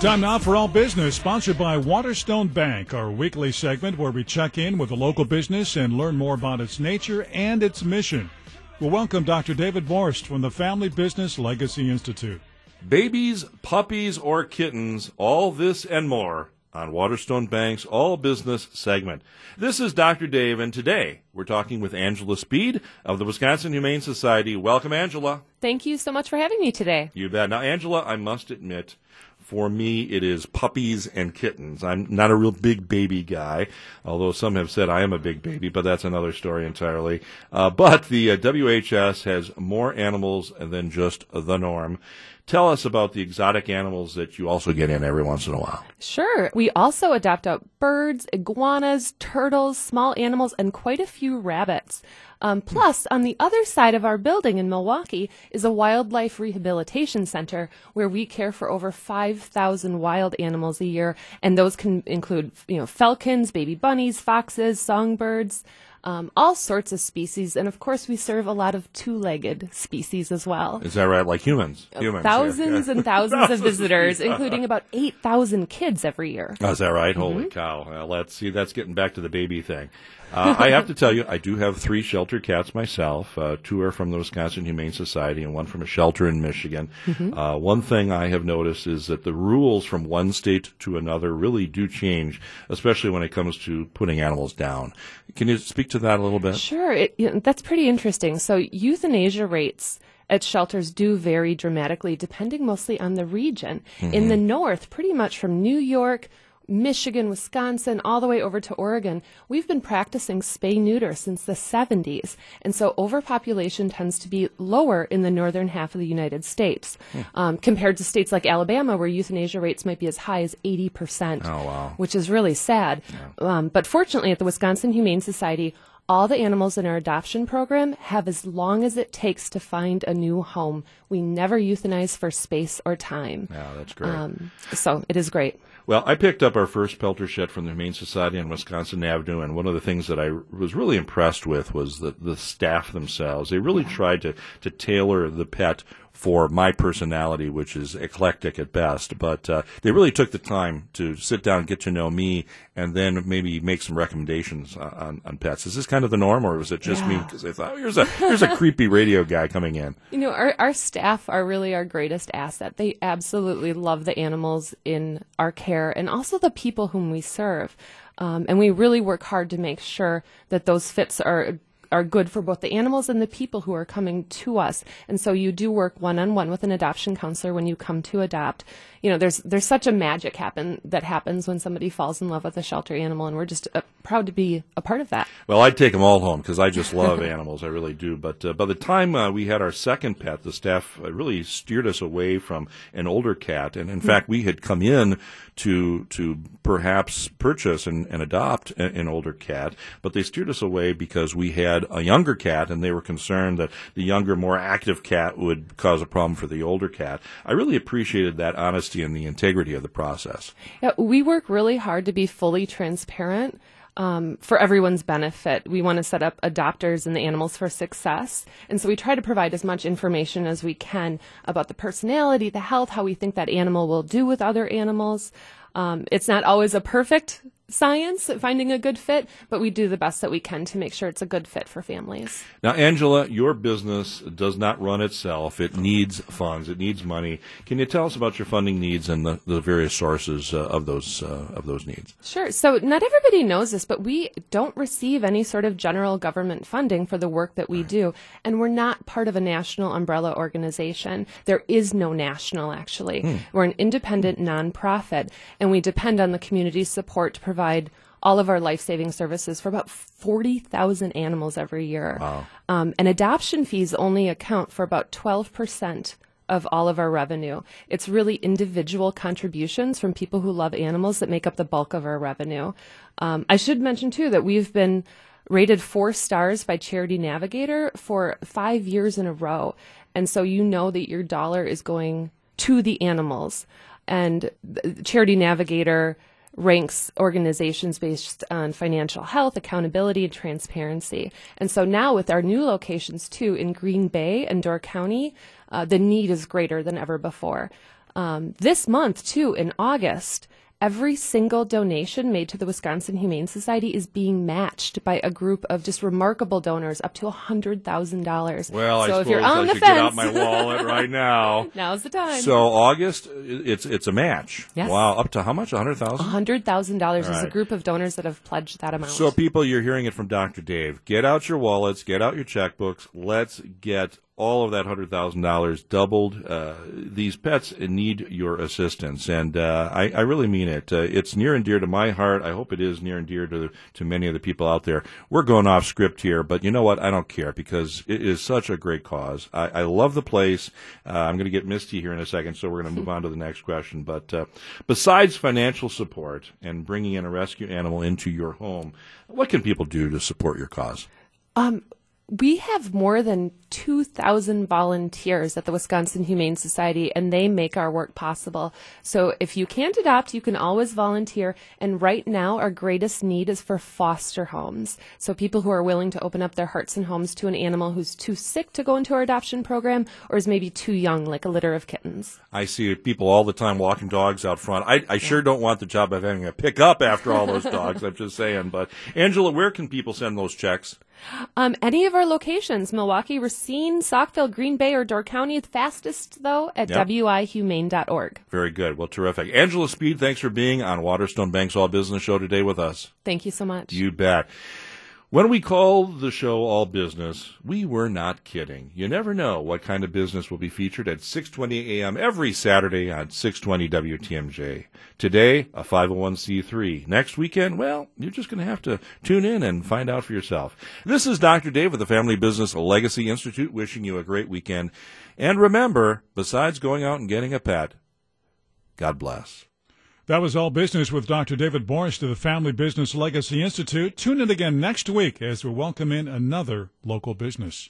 Time now for All Business, sponsored by Waterstone Bank, our weekly segment where we check in with a local business and learn more about its nature and its mission. We'll welcome Dr. David Borst from the Family Business Legacy Institute. Babies, puppies, or kittens, all this and more on Waterstone Bank's All Business segment. This is Dr. Dave, and today we're talking with Angela Speed of the Wisconsin Humane Society. Welcome, Angela. Thank you so much for having me today. You bet. Now, Angela, I must admit, for me, it is puppies and kittens. I'm not a real big baby guy, although some have said I am a big baby, but that's another story entirely. Uh, but the uh, WHS has more animals than just the norm. Tell us about the exotic animals that you also get in every once in a while. Sure. We also adopt out birds, iguanas, turtles, small animals, and quite a few rabbits. Um, plus, on the other side of our building in Milwaukee is a wildlife rehabilitation center where we care for over 5,000 wild animals a year, and those can include, you know, falcons, baby bunnies, foxes, songbirds um, all sorts of species, and of course, we serve a lot of two-legged species as well. Is that right? Like humans? Uh, humans thousands and thousands of visitors, including about eight thousand kids every year. Oh, is that right? Mm-hmm. Holy cow! Well, let's see. That's getting back to the baby thing. Uh, I have to tell you, I do have three shelter cats myself. Uh, two are from the Wisconsin Humane Society, and one from a shelter in Michigan. Mm-hmm. Uh, one thing I have noticed is that the rules from one state to another really do change, especially when it comes to putting animals down. Can you speak to that a little bit? Sure, it, that's pretty interesting. So euthanasia rates at shelters do vary dramatically depending mostly on the region. Mm-hmm. In the north, pretty much from New York Michigan, Wisconsin, all the way over to Oregon, we've been practicing spay neuter since the 70s. And so overpopulation tends to be lower in the northern half of the United States hmm. um, compared to states like Alabama, where euthanasia rates might be as high as 80%, oh, wow. which is really sad. Yeah. Um, but fortunately, at the Wisconsin Humane Society, all the animals in our adoption program have as long as it takes to find a new home. We never euthanize for space or time. Yeah, that's great. Um, so it is great. Well, I picked up our first Pelter shed from the Humane Society on Wisconsin Avenue, and one of the things that I was really impressed with was the, the staff themselves. They really tried to, to tailor the pet for my personality, which is eclectic at best. But uh, they really took the time to sit down, get to know me, and then maybe make some recommendations on, on pets. Is this kind of the norm, or was it just yeah. me because they thought, oh, here's a here's a creepy radio guy coming in? You know, our our staff are really our greatest asset. They absolutely love the animals in our care, and also the people whom we serve. Um, and we really work hard to make sure that those fits are are good for both the animals and the people who are coming to us. And so you do work one on one with an adoption counselor when you come to adopt. You know, there's there's such a magic happen that happens when somebody falls in love with a shelter animal, and we're just uh, proud to be a part of that. Well, I'd take them all home because I just love animals, I really do. But uh, by the time uh, we had our second pet, the staff uh, really steered us away from an older cat, and in mm-hmm. fact, we had come in to to perhaps purchase and, and adopt an, an older cat, but they steered us away because we had had a younger cat, and they were concerned that the younger, more active cat would cause a problem for the older cat. I really appreciated that honesty and the integrity of the process. Yeah, we work really hard to be fully transparent. Um, for everyone's benefit. We want to set up adopters and the animals for success. And so we try to provide as much information as we can about the personality, the health, how we think that animal will do with other animals. Um, it's not always a perfect science, finding a good fit, but we do the best that we can to make sure it's a good fit for families. Now, Angela, your business does not run itself. It needs funds. It needs money. Can you tell us about your funding needs and the, the various sources uh, of those uh, of those needs? Sure. So, not everybody knows this, but we don't receive any sort of general government funding for the work that we right. do, and we're not part of a national umbrella organization. There is no national, actually. Hmm. We're an independent nonprofit, and we depend on the community support to provide provide all of our life saving services for about 40,000 animals every year. Wow. Um, and adoption fees only account for about 12% of all of our revenue. It's really individual contributions from people who love animals that make up the bulk of our revenue. Um, I should mention too that we've been rated four stars by Charity Navigator for five years in a row. And so you know that your dollar is going to the animals. And Charity Navigator ranks organizations based on financial health, accountability, and transparency. And so now with our new locations too in Green Bay and Door County, uh, the need is greater than ever before. Um, this month, too, in August, every single donation made to the Wisconsin Humane Society is being matched by a group of just remarkable donors, up to $100,000. Well, so I if you're on I the should fence, get out my wallet right now. now's the time. So August, it's it's a match. Yes. Wow, up to how much? A hundred thousand. $100,000 is a group of donors that have pledged that amount. So, people, you're hearing it from Dr. Dave. Get out your wallets, get out your checkbooks. Let's get all of that hundred thousand dollars doubled. Uh, these pets need your assistance, and uh, I, I really mean it. Uh, it's near and dear to my heart. I hope it is near and dear to to many of the people out there. We're going off script here, but you know what? I don't care because it is such a great cause. I, I love the place. Uh, I'm going to get misty here in a second, so we're going to move on to the next question. But uh, besides financial support and bringing in a rescue animal into your home, what can people do to support your cause? We have more than 2,000 volunteers at the Wisconsin Humane Society, and they make our work possible. So if you can't adopt, you can always volunteer. And right now, our greatest need is for foster homes. So people who are willing to open up their hearts and homes to an animal who's too sick to go into our adoption program or is maybe too young, like a litter of kittens. I see people all the time walking dogs out front. I, I sure don't want the job of having to pick up after all those dogs. I'm just saying. But Angela, where can people send those checks? Um, any of our locations, Milwaukee, Racine, Saukville, Green Bay, or Door County, the fastest though at Yep. wihumane.org. Very good. Well, terrific. Angela Speed, thanks for being on Waterstone Bank's All Business Show today with us. Thank you so much. You bet. When we called the show All Business, we were not kidding. You never know what kind of business will be featured at 6:20 a.m. every Saturday on 620 WTMJ. Today, a 501c3. Next weekend, well, you're just going to have to tune in and find out for yourself. This is Dr. Dave with the Family Business Legacy Institute wishing you a great weekend. And remember, besides going out and getting a pet, God bless. That was all business with Dr. David Borst of the Family Business Legacy Institute. Tune in again next week as we welcome in another local business.